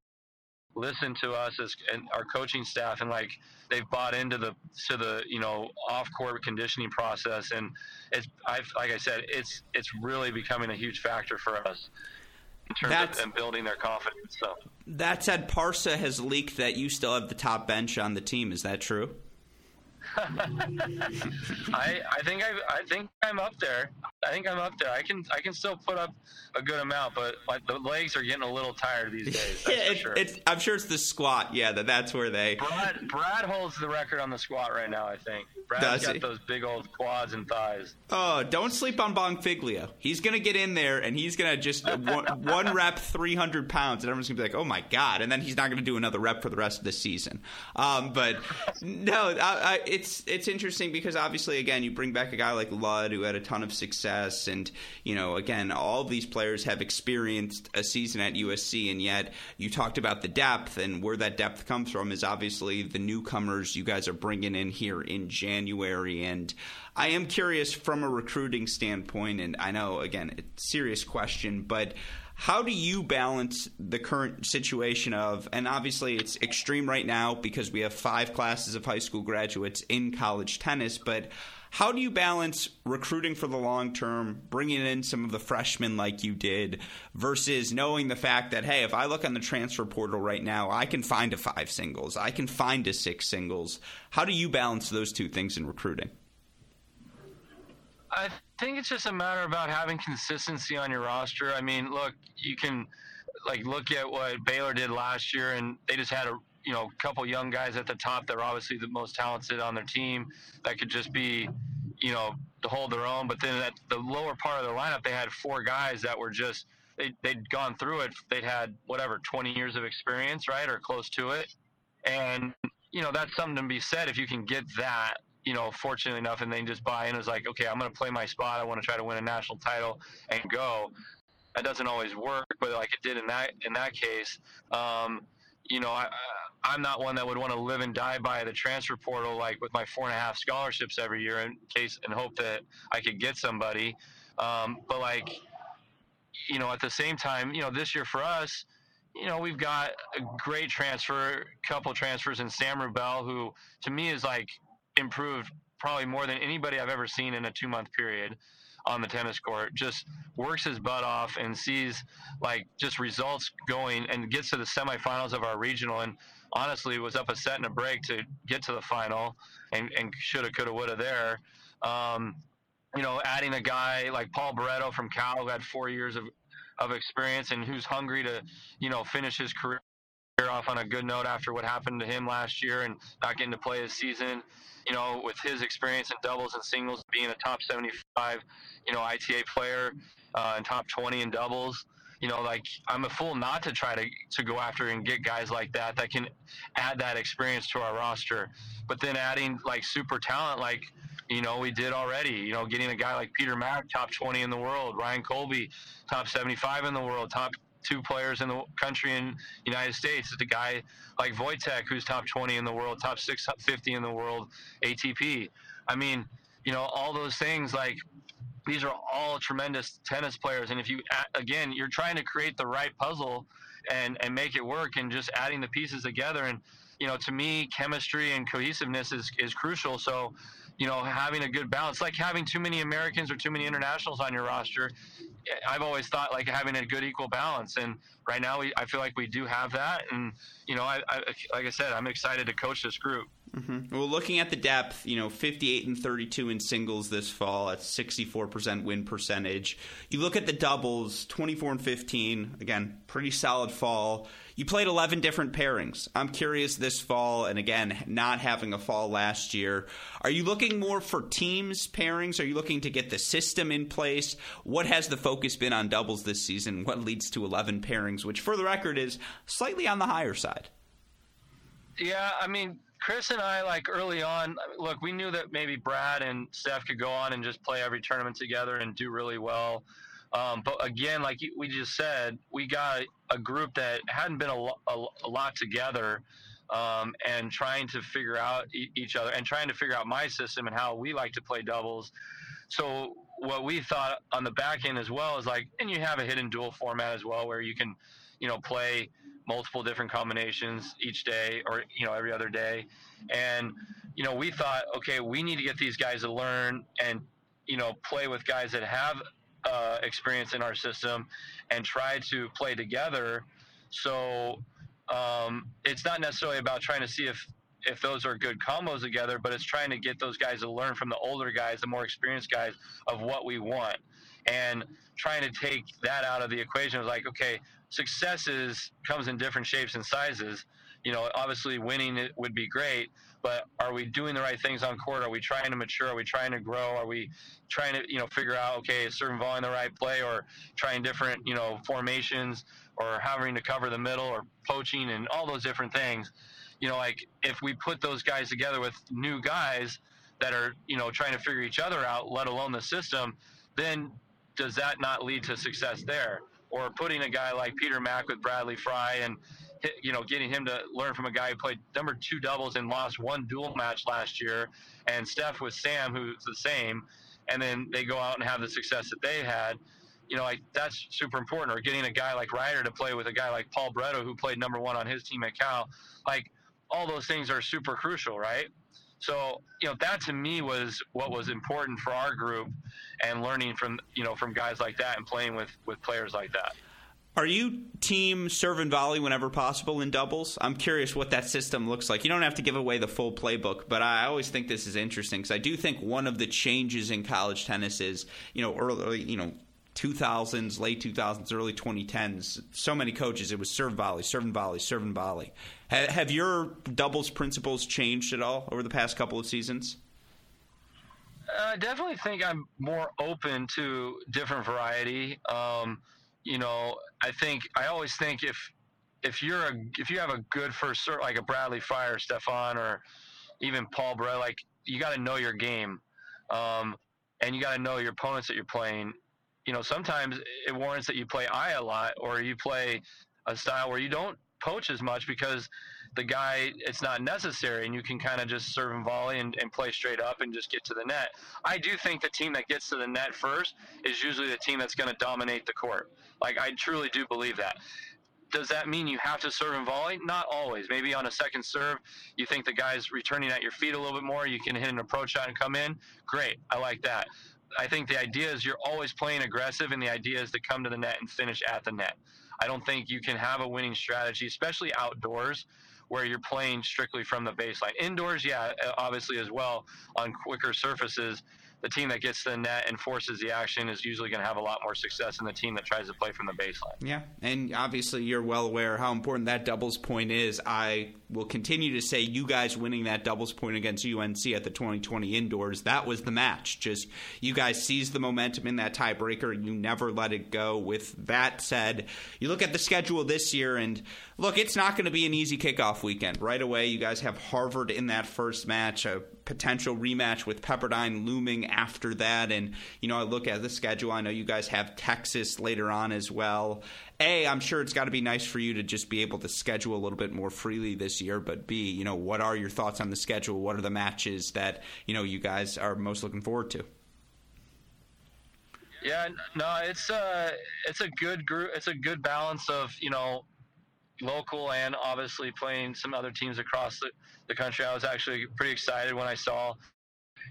listened to us as and our coaching staff and like they've bought into the to the you know off court conditioning process and it's I've like I said it's it's really becoming a huge factor for us in terms That's- of them building their confidence. So That said, Parsa has leaked that you still have the top bench on the team. Is that true? (laughs) I I think I I think I'm up there. I think I'm up there. I can I can still put up a good amount, but like the legs are getting a little tired these days. That's (laughs) yeah, for it, sure. it's, I'm sure it's the squat. Yeah, that that's where they. Brad Brad holds the record on the squat right now. I think Brad's Does got he? those big old quads and thighs. Oh, don't sleep on Bonfiglio. He's gonna get in there and he's gonna just one, (laughs) one rep, three hundred pounds, and everyone's gonna be like, "Oh my god!" And then he's not gonna do another rep for the rest of the season. Um, but no, I, I, it's it's interesting because obviously, again, you bring back a guy like Ludd who had a ton of success, and you know, again, all of these players have experienced a season at USC, and yet you talked about the depth and where that depth comes from is obviously the newcomers you guys are bringing in here in January, and I am curious from a recruiting standpoint, and I know again, it's a serious question, but. How do you balance the current situation of, and obviously it's extreme right now because we have five classes of high school graduates in college tennis, but how do you balance recruiting for the long term, bringing in some of the freshmen like you did, versus knowing the fact that, hey, if I look on the transfer portal right now, I can find a five singles, I can find a six singles. How do you balance those two things in recruiting? I think it's just a matter about having consistency on your roster. I mean, look, you can like look at what Baylor did last year, and they just had a you know couple young guys at the top that are obviously the most talented on their team that could just be you know to hold their own. But then at the lower part of the lineup, they had four guys that were just they they'd gone through it. They'd had whatever 20 years of experience, right, or close to it, and you know that's something to be said if you can get that you know, fortunate enough, and then just buy in. It's like, okay, I'm going to play my spot. I want to try to win a national title and go. That doesn't always work, but like it did in that in that case. Um, you know, I, I'm not one that would want to live and die by the transfer portal, like with my four and a half scholarships every year in case and hope that I could get somebody. Um, but like, you know, at the same time, you know, this year for us, you know, we've got a great transfer, couple transfers in Sam Rubel, who to me is like improved probably more than anybody I've ever seen in a two month period on the tennis court. Just works his butt off and sees like just results going and gets to the semifinals of our regional and honestly was up a set and a break to get to the final and, and shoulda coulda woulda there. Um, you know, adding a guy like Paul Barretto from Cal who had four years of, of experience and who's hungry to, you know, finish his career off on a good note after what happened to him last year and not getting to play his season. You know, with his experience in doubles and singles, being a top 75, you know, ITA player uh, and top 20 in doubles. You know, like I'm a fool not to try to to go after and get guys like that that can add that experience to our roster. But then adding like super talent, like you know we did already. You know, getting a guy like Peter Makk, top 20 in the world, Ryan Colby, top 75 in the world, top two players in the country and United States. It's a guy like Wojtek, who's top 20 in the world, top 650 in the world, ATP. I mean, you know, all those things like these are all tremendous tennis players. And if you, again, you're trying to create the right puzzle and, and make it work and just adding the pieces together. And, you know, to me, chemistry and cohesiveness is, is crucial. So, you know, having a good balance, like having too many Americans or too many internationals on your roster, I've always thought like having a good equal balance. And right now, we, I feel like we do have that. And, you know, I, I, like I said, I'm excited to coach this group. Mm-hmm. Well, looking at the depth, you know, 58 and 32 in singles this fall at 64% win percentage. You look at the doubles, 24 and 15, again, pretty solid fall. You played 11 different pairings. I'm curious this fall, and again, not having a fall last year. Are you looking more for teams pairings? Are you looking to get the system in place? What has the focus been on doubles this season? What leads to 11 pairings, which for the record is slightly on the higher side? Yeah, I mean, Kris and I, like early on, look, we knew that maybe Brad and Steph could go on and just play every tournament together and do really well. Um, but again, like we just said, we got a group that hadn't been a, a lot together um, and trying to figure out e- each other and trying to figure out my system and how we like to play doubles. So what we thought on the back end as well is like, and you have a hidden dual format as well where you can, you know, play – multiple different combinations each day or you know every other day. And you know we thought okay we need to get these guys to learn and you know play with guys that have uh, experience in our system and try to play together. So um, it's not necessarily about trying to see if if those are good combos together but it's trying to get those guys to learn from the older guys the more experienced guys of what we want. And trying to take that out of the equation was like okay successes comes in different shapes and sizes. You know, obviously winning it would be great, but are we doing the right things on court? Are we trying to mature? Are we trying to grow? Are we trying to, you know, figure out, okay, is certain volley the right play or trying different, you know, formations or having to cover the middle or poaching and all those different things? You know, like if we put those guys together with new guys that are, you know, trying to figure each other out, let alone the system, then does that not lead to success there? Or putting a guy like Peter Makk with Bradley Frye and you know getting him to learn from a guy who played number two doubles and lost one dual match last year, and Steph with Sam who's the same, and then they go out and have the success that they had. You know, like that's super important. Or getting a guy like Ryder to play with a guy like Paul Barretto who played number one on his team at Cal. Like all those things are super crucial, right? So, you know, that to me was what was important for our group and learning from, you know, from guys like that and playing with, with players like that. Are you team serve and volley whenever possible in doubles? I'm curious what that system looks like. You don't have to give away the full playbook, but I always think this is interesting because I do think one of the changes in college tennis is, you know, early, you know, 2000s, late 2000s, early 2010s, so many coaches, it was serve volley, serve and volley, serve and volley. Ha- have your doubles principles changed at all over the past couple of seasons? I definitely think I'm more open to different variety. Um, you know, I think I always think if if you're a if you have a good first serve like a Bradley Frye, Stefan, or even Paul Bray, like you got to know your game, um, and you got to know your opponents that you're playing, you know, sometimes it warrants that you play I a lot or you play a style where you don't poach as much because the guy it's not necessary and you can kind of just serve and volley and, and, play straight up and just get to the net. I do think the team that gets to the net first is usually the team that's going to dominate the court. Like i truly do believe that. Does that mean you have to serve and volley? Not always. Maybe on a second serve you think the guy's returning at your feet a little bit more you can hit an approach shot and come in? Great. I like that I think the idea is you're always playing aggressive, and the idea is to come to the net and finish at the net. I don't think you can have a winning strategy, especially outdoors, where you're playing strictly from the baseline. Indoors, yeah, obviously as well on quicker surfaces the team that gets the net and forces the action is usually going to have a lot more success than the team that tries to play from the baseline. Yeah, and obviously you're well aware how important that doubles point is. I will continue to say you guys winning that doubles point against UNC at the 2020 indoors, that was the match. Just you guys seized the momentum in that tiebreaker you never let it go. With that said, you look at the schedule this year and look, it's not going to be an easy kickoff weekend. Right away, you guys have Harvard in that first match, a potential rematch with Pepperdine looming after that. And, you know, I look at the schedule. I know you guys have Texas later on as well. A, I'm sure it's got to be nice for you to just be able to schedule a little bit more freely this year. But B, you know, what are your thoughts on the schedule? What are the matches that, you know, you guys are most looking forward to? Yeah, no, it's a uh, it's a good group. It's a good balance of you know local and obviously playing some other teams across the, the country. I was actually pretty excited when I saw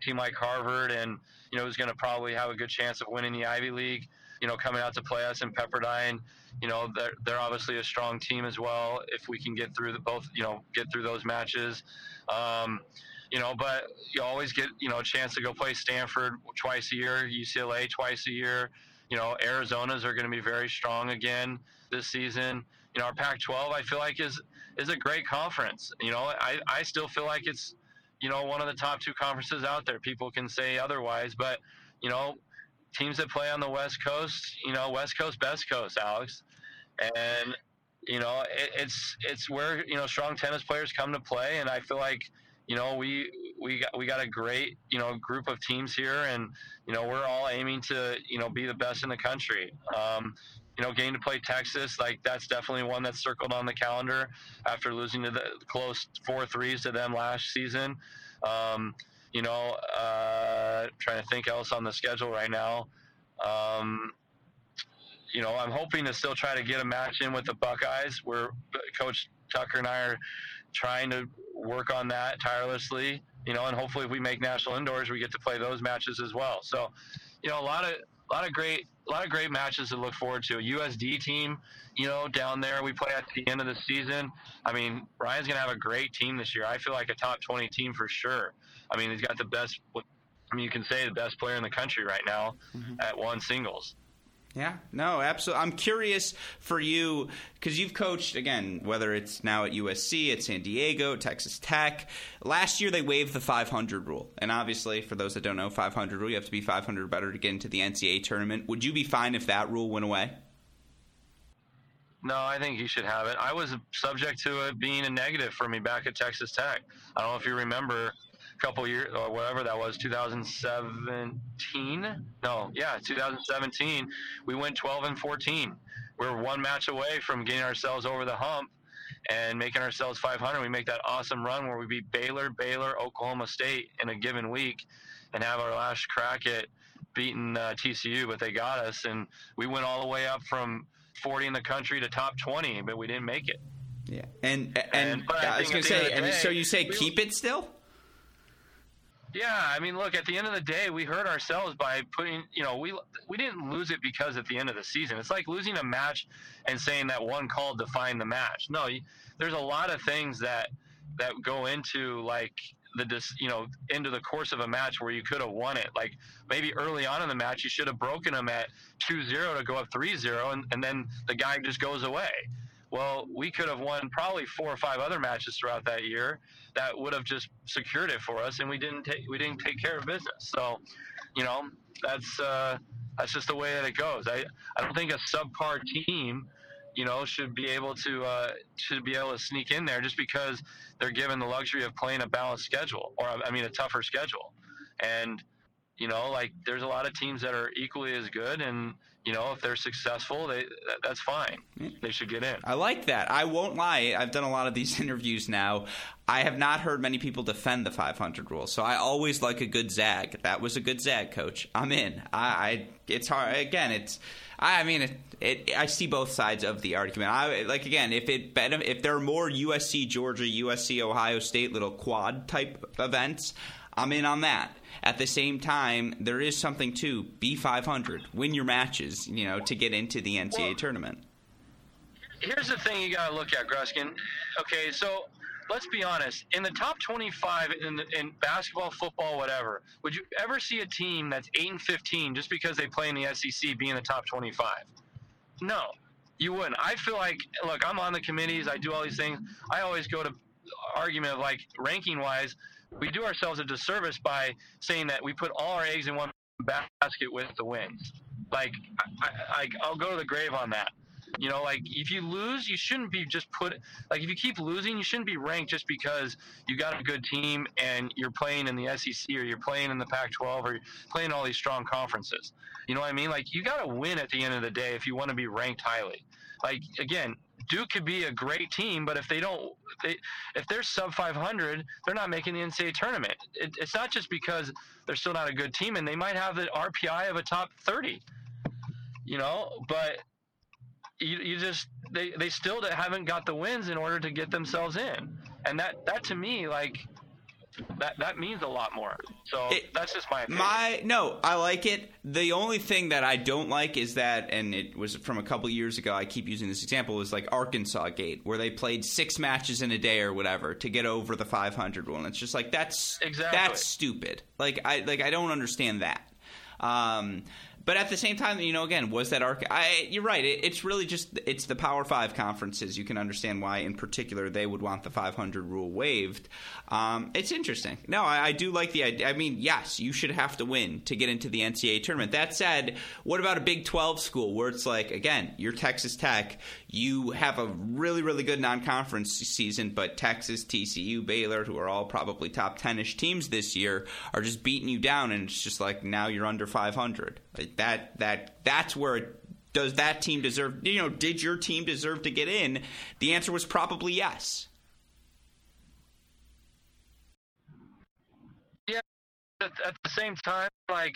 team like Harvard, and you know, who's going to probably have a good chance of winning the Ivy League. You know, coming out to play us in Pepperdine. You know, they're they're obviously a strong team as well. If we can get through the both, you know, get through those matches. Um, you know, but you always get you know a chance to go play Stanford twice a year, UCLA twice a year. You know, Arizona's are going to be very strong again this season. You know, our Pac-12 I feel like is is a great conference. You know, I I still feel like it's you know one of the top two conferences out there. People can say otherwise, but you know, teams that play on the West Coast, you know, West Coast, best coast, Alex, and you know, it, it's it's where you know strong tennis players come to play, and I feel like you know we we got we got a great you know group of teams here, and you know we're all aiming to you know be the best in the country. Um, you know, getting to play Texas, like that's definitely one that's circled on the calendar after losing to the close four threes to them last season. Um, you know, uh, trying to think else on the schedule right now. Um, you know, I'm hoping to still try to get a match in with the Buckeyes. Where Coach Tucker and I are trying to work on that tirelessly. You know, and hopefully, if we make national indoors, we get to play those matches as well. So, you know, a lot of a lot of great a lot of great matches to look forward to. A USD team, you know, down there we play at the end of the season. I mean, Ryan's gonna have a great team this year. I feel like a top twenty team for sure. I mean, he's got the best. I mean, you can say the best player in the country right now mm-hmm. at one singles. Yeah, no, absolutely. I'm curious for you because you've coached again, whether it's now at USC, at San Diego, Texas Tech. Last year they waived the 500 rule, and obviously, for those that don't know, 500 rule, you have to be 500 better to get into the NCAA tournament. Would you be fine if that rule went away? No, I think he should have it. I was subject to it being a negative for me back at Texas Tech. I don't know if you remember couple years or whatever that was 2017 no yeah 2017 we went 12 and 14 we are one match away from getting ourselves over the hump and making ourselves 500 we make that awesome run where we beat baylor baylor oklahoma state in a given week and have our last crack at beating uh, tcu but they got us. And we went all the way up from 40 in the country to top 20 but we didn't make it. Yeah, and and, and I, I was gonna say, and so you say keep it still. Yeah, I mean, look, at the end of the day, we hurt ourselves by putting, you know, we we didn't lose it because at the end of the season, it's like losing a match and saying that one call defined the match. No, there's a lot of things that that go into like the you know into the course of a match where you could have won it. Like maybe early on in the match, you should have broken them at 2-0 to go up 3-0, and, and then the guy just goes away. Well, we could have won probably four or five other matches throughout that year that would have just secured it for us, and we didn't take we didn't take care of business. So, you know, that's uh, that's just the way that it goes. I I don't think a subpar team, you know, should be able to uh, should be able to sneak in there just because they're given the luxury of playing a balanced schedule, or I mean, a tougher schedule, and you know, like there's a lot of teams that are equally as good, and you know, if they're successful, they that's fine. They should get in. I like that. I won't lie. I've done a lot of these (laughs) interviews now. I have not heard many people defend the 500 rule, so I always like a good zag. That was a good zag, coach. I'm in. I, I it's hard. Again, it's. I mean, it, it, I see both sides of the argument. I like again, if it if there are more USC Georgia, USC Ohio State little quad type events, I'm in on that at the same time, there is something to be 500, win your matches, you know, to get into the NCAA well, tournament. Here's the thing you got to look at, Gruskin. Okay, so let's be honest. In the top 25 in, the, in basketball, football, whatever, would you ever see a team that's 8 and 15 just because they play in the SEC be in the top 25? No, you wouldn't. I feel like, look, I'm on the committees. I do all these things. I always go to argument of like ranking wise we do ourselves a disservice by saying that we put all our eggs in one basket with the wins. Like, I, I, will go to the grave on that. You know, like if you lose, you shouldn't be just put. Like if you keep losing, you shouldn't be ranked just because you got a good team and you're playing in the SEC or you're playing in the Pac-12 or you're playing all these strong conferences. You know what I mean? Like you got to win at the end of the day if you want to be ranked highly. Like again, Duke could be a great team, but if they don't, they, if they're sub 500, they're not making the NCAA tournament. It, it's not just because they're still not a good team, and they might have the RPI of a top 30. You know, but you, you just they, they still haven't got the wins in order to get themselves in, and that that to me like that that means a lot more. So It- that's just my opinion. My no, I like it. The only thing that I don't like is that, and it was from a couple years ago. I keep using this example is like Arkansas Gate, where they played six matches in a day or whatever to get over the 500 one. It's just like that's Exactly. that's stupid. Like I like I don't understand that. Um, but at the same time, you know, again, was that arc? I, you're right. It, it's really just it's the Power Five conferences. You can understand why, in particular, they would want the 500 rule waived. Um, it's interesting. No, I, I do like the idea. I mean, yes, you should have to win to get into the NCAA tournament. That said, what about a Big 12 school where it's like, again, you're Texas Tech, you have a really, really good non-conference season, but Texas, TCU, Baylor, who are all probably top 10ish teams this year, are just beating you down, and it's just like now you're under 500. That, that, that's where. It, does that team deserve? You know, did your team deserve to get in? The answer was probably yes. at, at the same time, like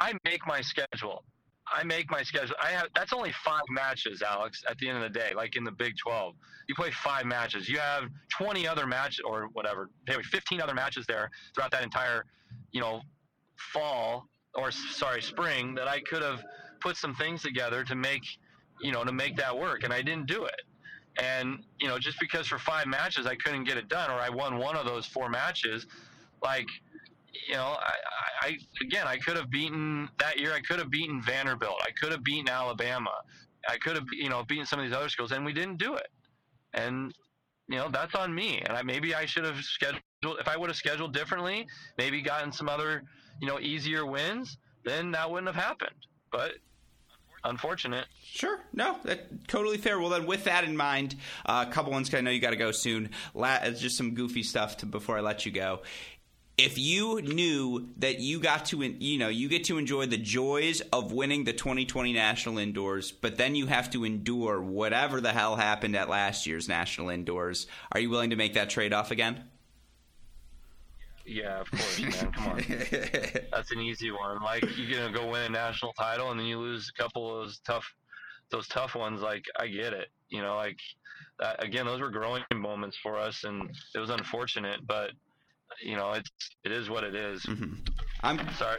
I make my schedule. I make my schedule. I have that's only five matches, Alex. At the end of the day, like in the Big Twelve, you play five matches. You have twenty other matches or whatever, anyway, fifteen other matches there throughout that entire, you know, fall or sorry, spring that I could have put some things together to make, you know, to make that work, and I didn't do it. And you know, just because for five matches I couldn't get it done, or I won one of those four matches, like you know, I, I, again, I could have beaten that year. I could have beaten Vanderbilt. I could have beaten Alabama. I could have, you know, beaten some of these other schools, and we didn't do it. And you know, that's on me. And I, maybe I should have scheduled. If I would have scheduled differently, maybe gotten some other, you know, easier wins, then that wouldn't have happened. But unfortunate. Sure. No, that totally fair. Well, then, with that in mind, uh, a couple ones 'cause I know you got to go soon. La- just some goofy stuff to, before I let you go. If you knew that you got to, you know, you get to enjoy the joys of winning the 2020 National Indoors, but then you have to endure whatever the hell happened at last year's National Indoors, are you willing to make that trade off again? Yeah, of course, man. Come on. (laughs) That's an easy one. Like you're gonna go win a national title and then you lose a couple of those tough, those tough ones. Like I get it. You know, like that, again, those were growing moments for us, and it was unfortunate, but you know, it's it is what it is. Mm-hmm. I'm Sorry.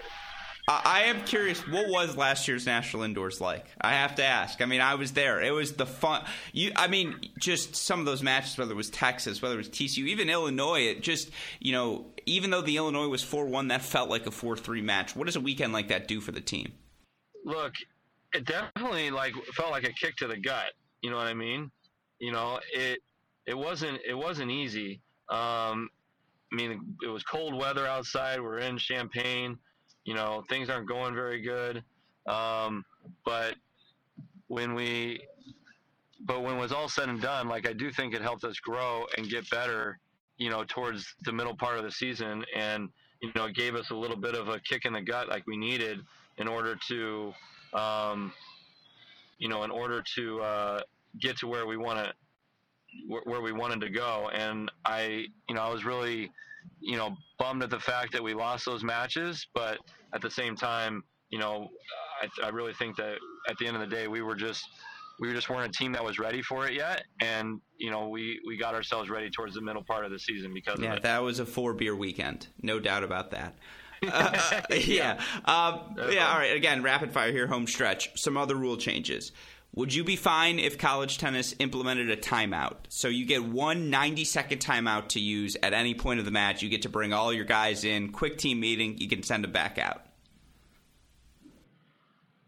I am curious, what was last year's National Indoors like? I have to ask. I mean, I was there. It was the fun. You, I mean, just some of those matches, whether it was Texas, whether it was TCU, even Illinois. It just, you know, even though the Illinois was four one, that felt like a four three match. What does a weekend like that do for the team? Look, it definitely like felt like a kick to the gut. You know what I mean? You know, it it wasn't it wasn't easy. Um, I mean, it was cold weather outside. We're in Champaign. You know, things aren't going very good. Um, but when we, but when it was all said and done, like I do think it helped us grow and get better. You know, towards the middle part of the season, and you know, it gave us a little bit of a kick in the gut, like we needed in order to, um, you know, in order to uh, get to where we want to, where, where we wanted to go. And I, you know, I was really, you know, bummed at the fact that we lost those matches, but at the same time, you know, I, I really think that at the end of the day, we were just, we just weren't a team that was ready for it yet, and you know, we we got ourselves ready towards the middle part of the season because Yeah, that was a four beer weekend, no doubt about that. (laughs) Uh, (laughs) yeah. Um, yeah. All right. Again, rapid fire here, home stretch. Some other rule changes. Would you be fine if college tennis implemented a timeout? So you get one 90 second timeout to use at any point of the match. You get to bring all your guys in, quick team meeting. You can send them back out.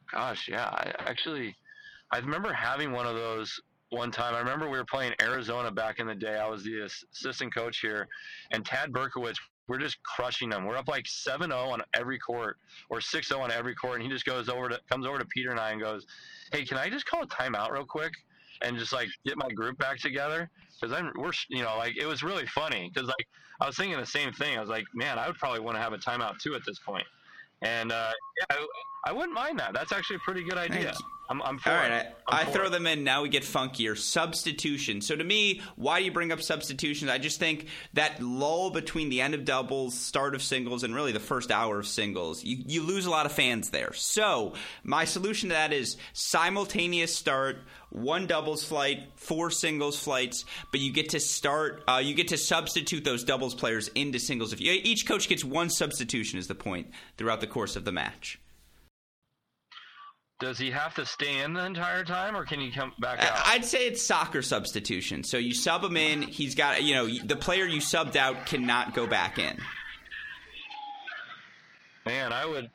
Gosh, yeah. I actually, I remember having one of those one time. I remember we were playing Arizona back in the day. I was the assistant coach here, and Tad Berkowitz. We're just crushing them. We're up like 7-0 on every court or 6-0 on every court, and he just goes over to comes over to Peter and I and goes, "Hey, can I just call a timeout real quick and just like get my group back together?" Because I'm we're you know like it was really funny because like I was thinking the same thing. I was like, man, I would probably want to have a timeout too at this point. And uh, yeah, I, wouldn't mind that. That's actually a pretty good idea. I'm, I'm for All right, it. I, I for throw it. them in. Now we get funkier. Substitution. So to me, why do you bring up substitutions? I just think that lull between the end of doubles, start of singles, and really the first hour of singles, you, you lose a lot of fans there. So my solution to that is simultaneous start, one doubles flight, four singles flights, but you get to start, uh, you get to substitute those doubles players into singles. If you, each coach gets one substitution, is the point throughout the course of the match. Does he have to stay in the entire time, or can he come back out? I'd say it's soccer substitution. So you sub him in. He's got you know the player you subbed out cannot go back in. Man, I would,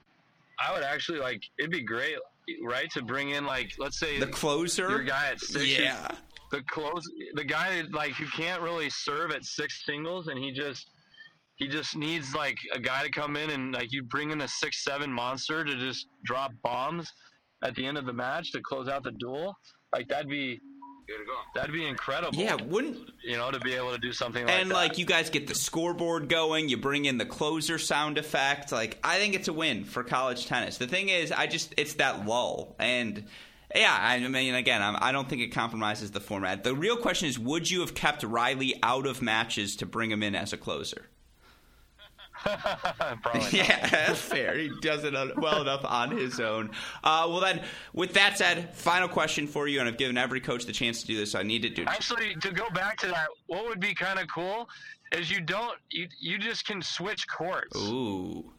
I would actually like. It'd be great, right, to bring in like, let's say The closer. your guy at six. Yeah. The close, the guy like who can't really serve at six singles, and he just, he just needs like a guy to come in and like you bring in a six seven monster to just drop bombs at the end of the match to close out the dual. Like that'd be, that'd be incredible. Yeah, wouldn't you know, to be able to do something like that? and that. like you guys get the scoreboard going. You bring in the closer sound effect. Like I think it's a win for college tennis. The thing is, I just it's that lull and. Yeah, I mean, again, I'm, I don't think it compromises the format. The real question is, would you have kept Riley out of matches to bring him in as a closer? (laughs) Probably. Yeah, that's fair. He does it well enough on his own. Uh, well, then, with that said, final question for you, and I've given every coach the chance to do this, so I need to do. Actually, to go back to that, what would be kind of cool is you don't you you just can switch courts. Ooh,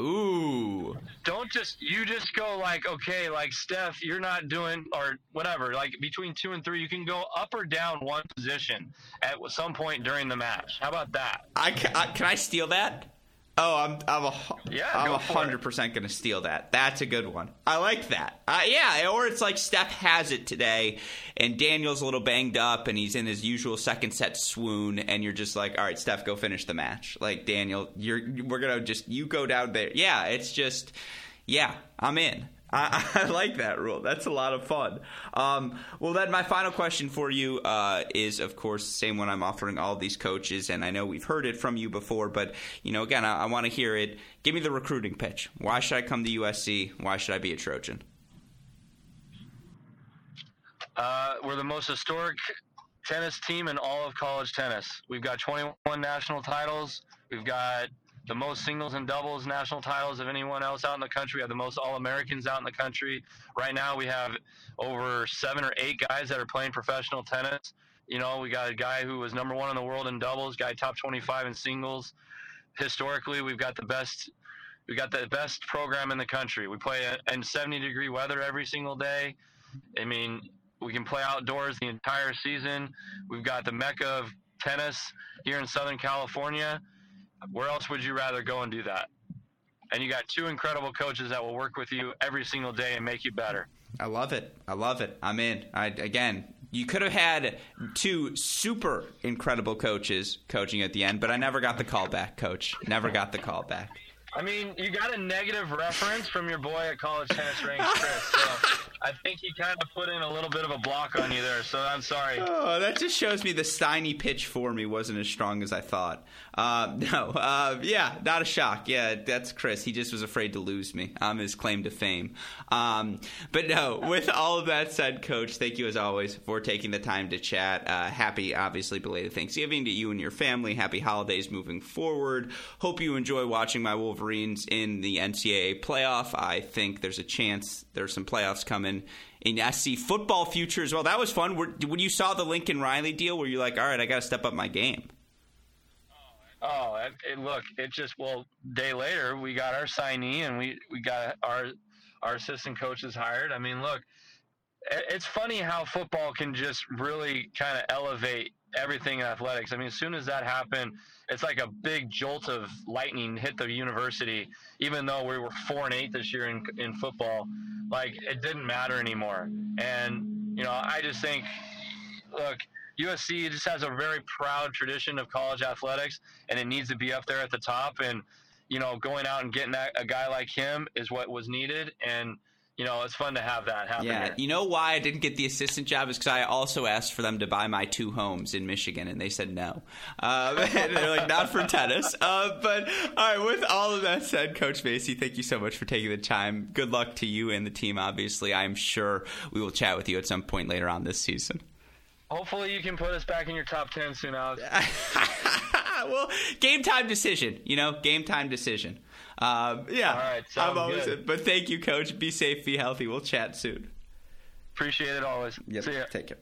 ooh. Don't just you just go like okay, like Steph, you're not doing or whatever. Like between two and three, you can go up or down one position at some point during the match. How about that? I, ca- I can I steal that? Oh, I'm I'm a Yeah, I'm go a for hundred percent gonna steal that. That's a good one. I like that. Uh, yeah, or it's like Steph has it today, and Daniel's a little banged up, and he's in his usual second set swoon, and you're just like, all right, Steph, go finish the match. Like Daniel, you're we're gonna just you go down there. Yeah, it's just yeah, I'm in. I, (laughs) I like that rule. That's a lot of fun. Um, well, then my final question for you uh, is, of course, the same one I'm offering all these coaches, and I know we've heard it from you before, but you know, again, I, I want to hear it. Give me the recruiting pitch. Why should I come to USC? Why should I be a Trojan? Uh, we're the most historic tennis team in all of college tennis. We've got 21 national titles. We've got the most singles and doubles national titles of anyone else out in the country. We have the most All Americans out in the country. Right now, we have over seven or eight guys that are playing professional tennis. You know, we got a guy who was number one in the world in doubles, guy top 25 in singles. Historically, we've got the best. We got the best program in the country. We play in 70 degree weather every single day. I mean, we can play outdoors the entire season. We've got the mecca of tennis here in Southern California. Where else would you rather go and do that? And you got two incredible coaches that will work with you every single day and make you better. I love it. I love it. I'm in. I, again, you could have had two super incredible coaches coaching at the end, but I never got the call back, coach. Never got the call back. I mean, you got a negative reference from your boy at college tennis range, Chris. (laughs) So I think he kind of put in a little bit of a block on you there. So I'm sorry. Oh, that just shows me the Steiny pitch for me wasn't as strong as I thought. Uh, (laughs) no, uh, yeah, not a shock. Yeah, that's Chris. He just was afraid to lose me. I'm his claim to fame. Um, but no, with all of that said, Coach, thank you as always for taking the time to chat. Uh, happy, obviously, belated Thanksgiving to you and your family. Happy holidays moving forward. Hope you enjoy watching my Wolverines in the NCAA playoff. I think there's a chance there's some playoffs coming in SC football future as well. That was fun. When you saw the Lincoln Riley deal, were you like, all right, I got to step up my game? Oh, look, it just well, day later we got our signee and we we got our our assistant coaches hired. I mean, look, it's funny how football can just really kind of elevate everything in athletics. I mean, as soon as that happened, it's like a big jolt of lightning hit the university. Even though we were four and eight this year in in football, like it didn't matter anymore. And you know, I just think, look. USC just has a very proud tradition of college athletics, and it needs to be up there at the top. And you know, going out and getting that, a guy like him is what was needed. And you know, it's fun to have that happen. Yeah, here. you know why I didn't get the assistant job is because I also asked for them to buy my two homes in Michigan, and they said no. (laughs) Uh, they're like, not for tennis. Uh, but all right, with all of that said, Coach Masi, thank you so much for taking the time. Good luck to you and the team. Obviously, I'm sure we will chat with you at some point later on this season. Hopefully, you can put us back in your top ten soon, Alex. (laughs) well, game time decision. You know, game time decision. Um, yeah, All right, I'm always. good. But thank you, Coach. Be safe, be healthy. We'll chat soon. Appreciate it always. See ya. Take care.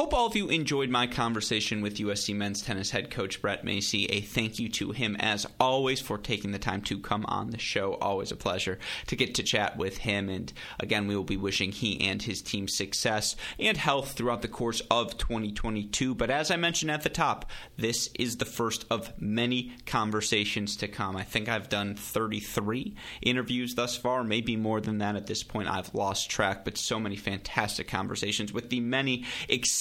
Hope all of you enjoyed my conversation with USC men's tennis head coach Brett Masi. A thank you to him, as always, for taking the time to come on the show. Always a pleasure to get to chat with him. And again, we will be wishing he and his team success and health throughout the course of 2022. But as I mentioned at the top, this is the first of many conversations to come. I think I've done 33 interviews thus far, maybe more than that at this point. I've lost track, but so many fantastic conversations with the many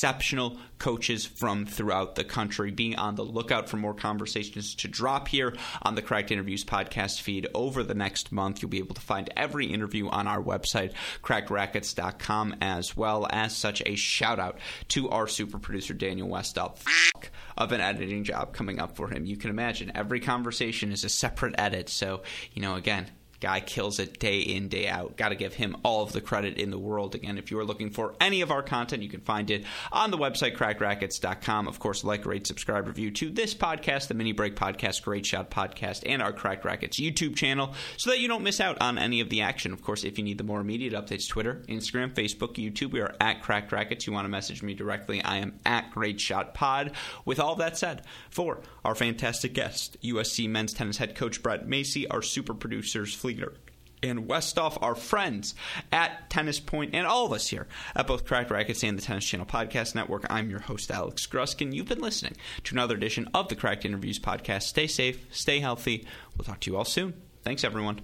exceptional coaches from throughout the country. Being on the lookout for more conversations to drop here on the Cracked Interviews podcast feed over the next month. You'll be able to find every interview on our website, crackedracquets.com, as well as such a shout out to our super producer, Daniel Westall. Fuck of an editing job coming up for him. You can imagine every conversation is a separate edit. So, you know, again, Guy kills it day in, day out. Got to give him all of the credit in the world. Again, if you are looking for any of our content, you can find it on the website, crackedracquets.com. Of course, like, rate, subscribe, review to this podcast, the Mini Break Podcast, Great Shot Podcast, and our Cracked Racquets YouTube channel so that you don't miss out on any of the action. Of course, if you need the more immediate updates, Twitter, Instagram, Facebook, YouTube, we are at Cracked Racquets. You want to message me directly, I am at Great Shot Pod. With all that said, for our fantastic guest, USC men's tennis head coach Brett Masi, our super producers, Flieger and Westoff, our friends at Tennis Point, and all of us here at both Cracked Racquets and the Tennis Channel Podcast Network. I'm your host, Alex Gruskin. You've been listening to another edition of the Cracked Interviews Podcast. Stay safe, stay healthy. We'll talk to you all soon. Thanks, everyone.